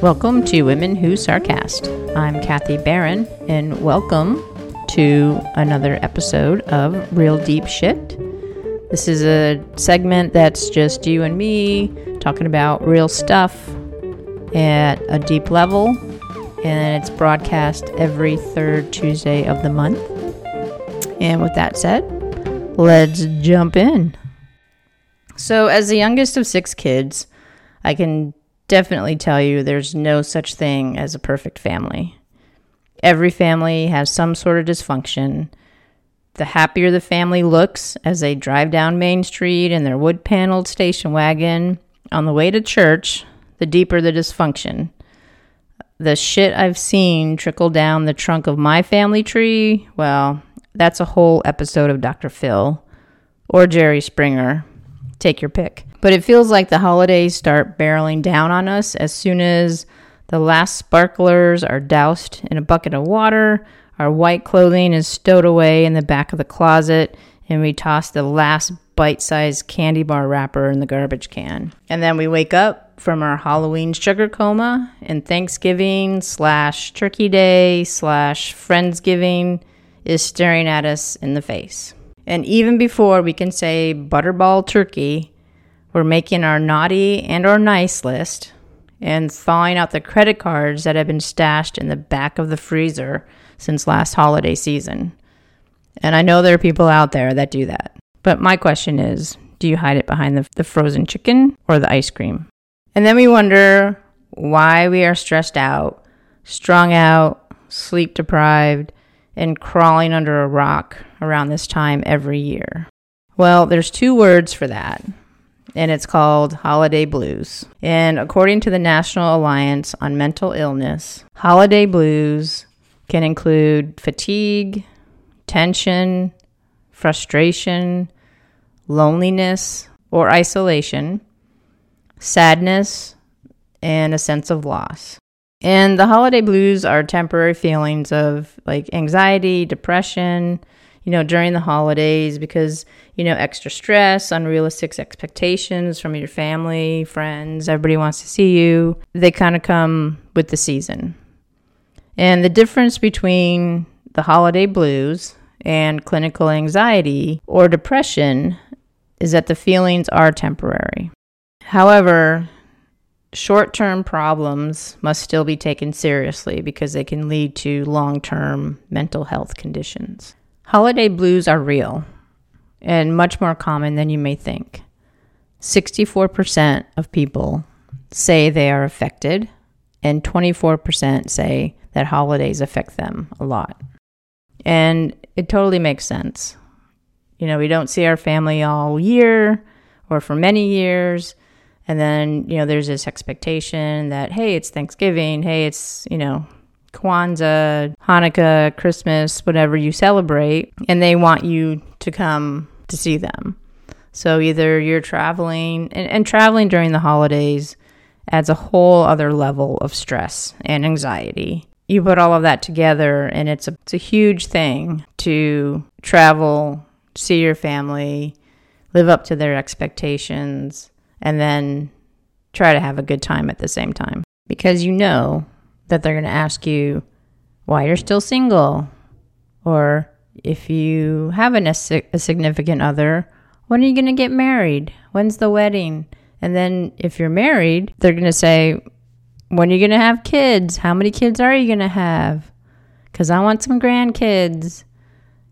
Welcome to Women Who Sarcast. I'm Kathy Barron, and welcome to another episode of Real Deep Shit. This is a segment that's just you and me talking about real stuff at a deep level, and it's broadcast every third Tuesday of the month. And with that said, let's jump in. So, as the youngest of six kids, I can definitely tell you there's no such thing as a perfect family. Every family has some sort of dysfunction. The happier the family looks as they drive down Main Street in their wood paneled station wagon on the way to church, the deeper the dysfunction. The shit I've seen trickle down the trunk of my family tree, well, that's a whole episode of Dr. Phil or Jerry Springer. Take your pick. But it feels like the holidays start barreling down on us as soon as the last sparklers are doused in a bucket of water, our white clothing is stowed away in the back of the closet, and we toss the last bite sized candy bar wrapper in the garbage can. And then we wake up from our Halloween sugar coma, and Thanksgiving slash Turkey Day slash Friendsgiving is staring at us in the face. And even before we can say butterball turkey, we're making our naughty and our nice list and thawing out the credit cards that have been stashed in the back of the freezer since last holiday season. And I know there are people out there that do that. But my question is do you hide it behind the, the frozen chicken or the ice cream? And then we wonder why we are stressed out, strung out, sleep deprived, and crawling under a rock around this time every year? Well, there's two words for that, and it's called holiday blues. And according to the National Alliance on Mental Illness, holiday blues can include fatigue, tension, frustration, loneliness or isolation, sadness, and a sense of loss. And the holiday blues are temporary feelings of like anxiety, depression, you know, during the holidays because, you know, extra stress, unrealistic expectations from your family, friends, everybody wants to see you. They kind of come with the season. And the difference between the holiday blues and clinical anxiety or depression is that the feelings are temporary. However, short term problems must still be taken seriously because they can lead to long term mental health conditions. Holiday blues are real and much more common than you may think. 64% of people say they are affected, and 24% say that holidays affect them a lot. And it totally makes sense. You know, we don't see our family all year or for many years. And then, you know, there's this expectation that, hey, it's Thanksgiving. Hey, it's, you know, Kwanzaa, Hanukkah, Christmas, whatever you celebrate. And they want you to come to see them. So either you're traveling, and, and traveling during the holidays adds a whole other level of stress and anxiety. You put all of that together, and it's a, it's a huge thing to travel, see your family, live up to their expectations, and then try to have a good time at the same time. Because you know that they're going to ask you why you're still single, or if you have an, a, a significant other, when are you going to get married? When's the wedding? And then if you're married, they're going to say, when are you going to have kids? How many kids are you going to have? Because I want some grandkids.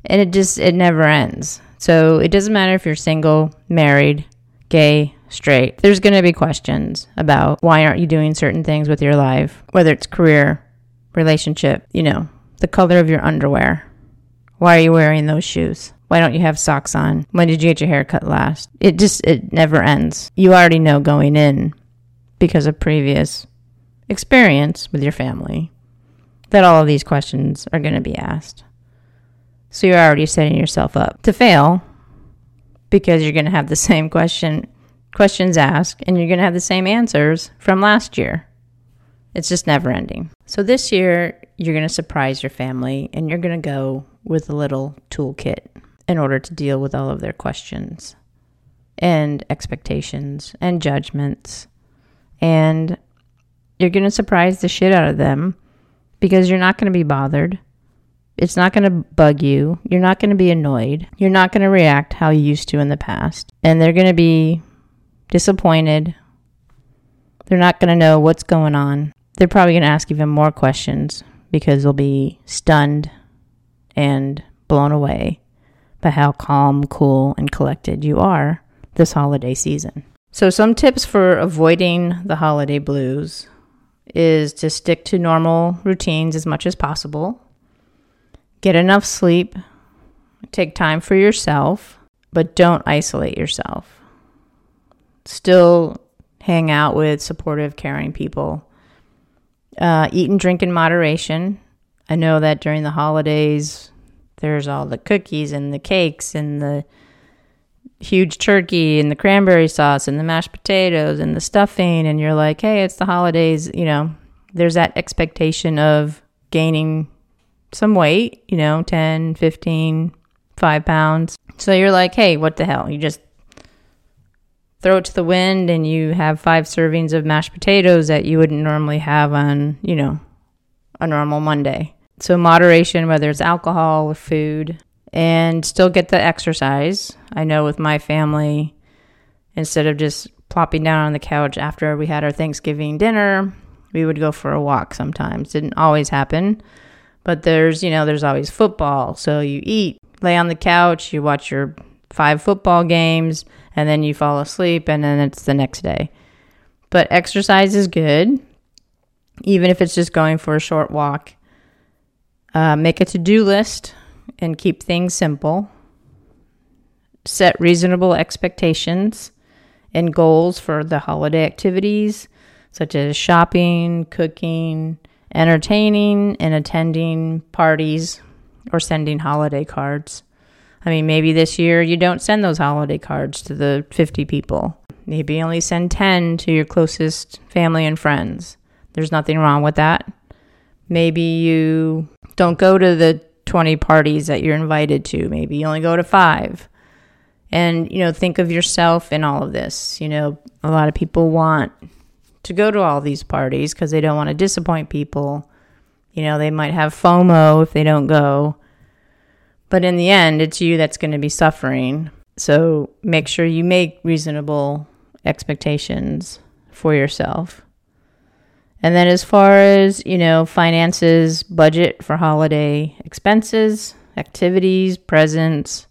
And it just, it never ends. So it doesn't matter if you're single, married, gay, straight. There's going to be questions about why aren't you doing certain things with your life, whether it's career, relationship, you know, the color of your underwear. Why are you wearing those shoes? Why don't you have socks on? When did you get your hair cut last? It just it never ends. You already know going in because of previous experience with your family that all of these questions are going to be asked. So you're already setting yourself up to fail because you're going to have the same question questions asked and you're going to have the same answers from last year. It's just never ending. So this year you're going to surprise your family and you're going to go with a little toolkit in order to deal with all of their questions and expectations and judgments. And you're going to surprise the shit out of them because you're not going to be bothered. It's not going to bug you. You're not going to be annoyed. You're not going to react how you used to in the past. And they're going to be disappointed. They're not going to know what's going on. They're probably going to ask even more questions because they'll be stunned and blown away by how calm, cool, and collected you are this holiday season. So, some tips for avoiding the holiday blues is to stick to normal routines as much as possible, get enough sleep, take time for yourself, but don't isolate yourself. Still hang out with supportive, caring people. Uh, eat and drink in moderation. I know that during the holidays, there's all the cookies and the cakes and the huge turkey and the cranberry sauce and the mashed potatoes and the stuffing and you're like hey it's the holidays you know there's that expectation of gaining some weight you know 10 15 5 pounds so you're like hey what the hell you just throw it to the wind and you have five servings of mashed potatoes that you wouldn't normally have on you know a normal monday so moderation whether it's alcohol or food and still get the exercise. I know with my family, instead of just plopping down on the couch after we had our Thanksgiving dinner, we would go for a walk sometimes. Didn't always happen, but there's, you know, there's always football. So you eat, lay on the couch, you watch your five football games, and then you fall asleep, and then it's the next day. But exercise is good, even if it's just going for a short walk. Uh, make a to do list and keep things simple. Set reasonable expectations and goals for the holiday activities, such as shopping, cooking, entertaining, and attending parties or sending holiday cards. I mean, maybe this year you don't send those holiday cards to the 50 people. Maybe only send 10 to your closest family and friends. There's nothing wrong with that. Maybe you don't go to the 20 parties that you're invited to. Maybe you only go to five. And, you know, think of yourself in all of this. You know, a lot of people want to go to all these parties because they don't want to disappoint people. You know, they might have FOMO if they don't go. But in the end, it's you that's going to be suffering. So make sure you make reasonable expectations for yourself. And then as far as, you know, finances, budget for holiday expenses, activities, presents,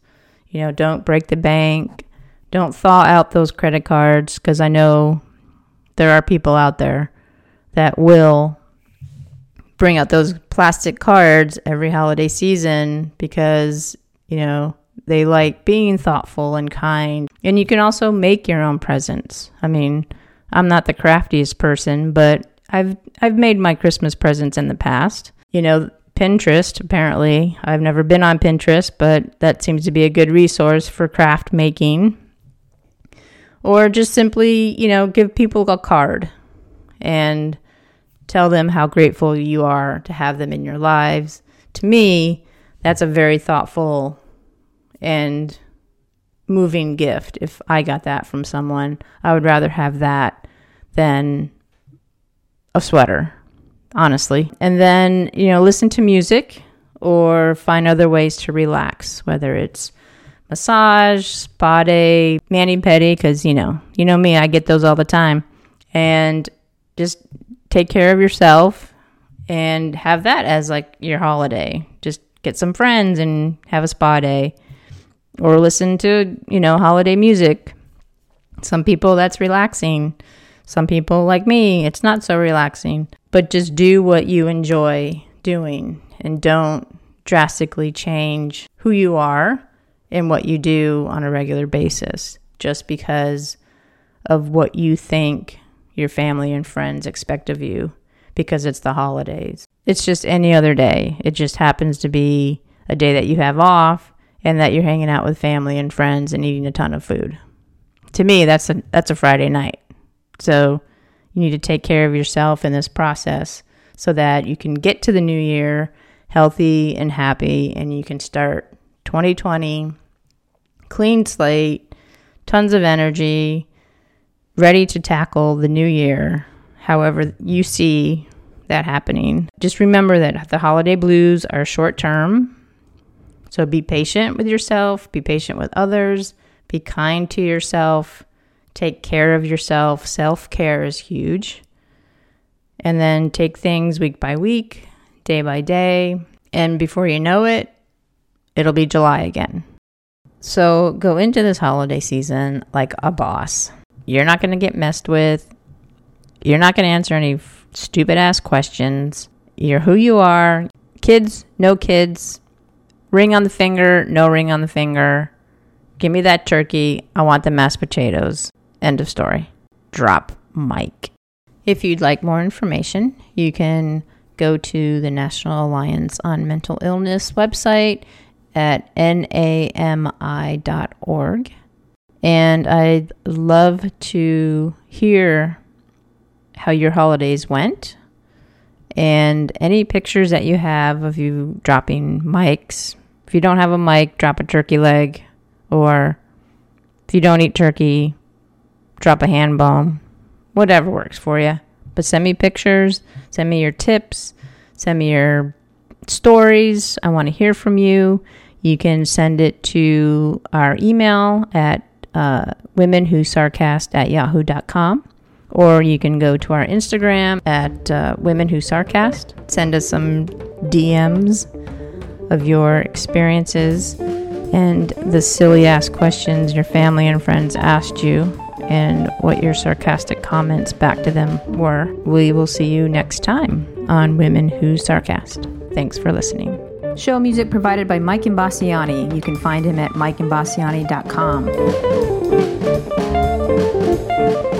you know, don't break the bank. Don't thaw out those credit cards because I know there are people out there that will bring out those plastic cards every holiday season because, you know, they like being thoughtful and kind. And you can also make your own presents. I mean, I'm not the craftiest person, but I've I've made my Christmas presents in the past. You know, Pinterest, apparently. I've never been on Pinterest, but that seems to be a good resource for craft making. Or just simply, you know, give people a card and tell them how grateful you are to have them in your lives. To me, that's a very thoughtful and moving gift. If I got that from someone, I would rather have that than a sweater, honestly. And then, you know, listen to music or find other ways to relax, whether it's massage, spa day, mani pedi, because, you know, you know me, I get those all the time. And just take care of yourself and have that as like your holiday. Just get some friends and have a spa day or listen to, you know, holiday music. Some people that's relaxing. Some people, like me, it's not so relaxing, but just do what you enjoy doing and don't drastically change who you are and what you do on a regular basis just because of what you think your family and friends expect of you because it's the holidays. It's just any other day. It just happens to be a day that you have off and that you're hanging out with family and friends and eating a ton of food. To me, that's a that's a Friday night. So you need to take care of yourself in this process so that you can get to the new year healthy and happy and you can start 2020 clean slate, tons of energy, ready to tackle the new year however you see that happening. Just remember that the holiday blues are short term. So be patient with yourself, be patient with others, be kind to yourself, take care of yourself. Self care is huge. And then take things week by week, day by day. And before you know it, it'll be July again. So go into this holiday season like a boss. You're not going to get messed with. You're not going to answer any f- stupid ass questions. You're who you are. Kids, no kids. Ring on the finger, no ring on the finger. Give me that turkey. I want the mashed potatoes. End of story. Drop mic. If you'd like more information, you can go to the National Alliance on Mental Illness website at nami.org. And I'd love to hear how your holidays went and any pictures that you have of you dropping mics. If you don't have a mic, drop a turkey leg. Or if you don't eat turkey, drop a hand bone. Whatever works for you. But send me pictures, send me your tips, send me your stories. I want to hear from you. You can send it to our email at uh, womenwhosarcast at yahoo.com or you can go to our Instagram at uh, Women Who Sarcast. Send us some DMs of your experiences and the silly ass questions your family and friends asked you and what your sarcastic comments back to them were. We will see you next time on Women Who Sarcast. Thanks for listening. Show music provided by Mike Imbassiani. You can find him at mikembassiani.com.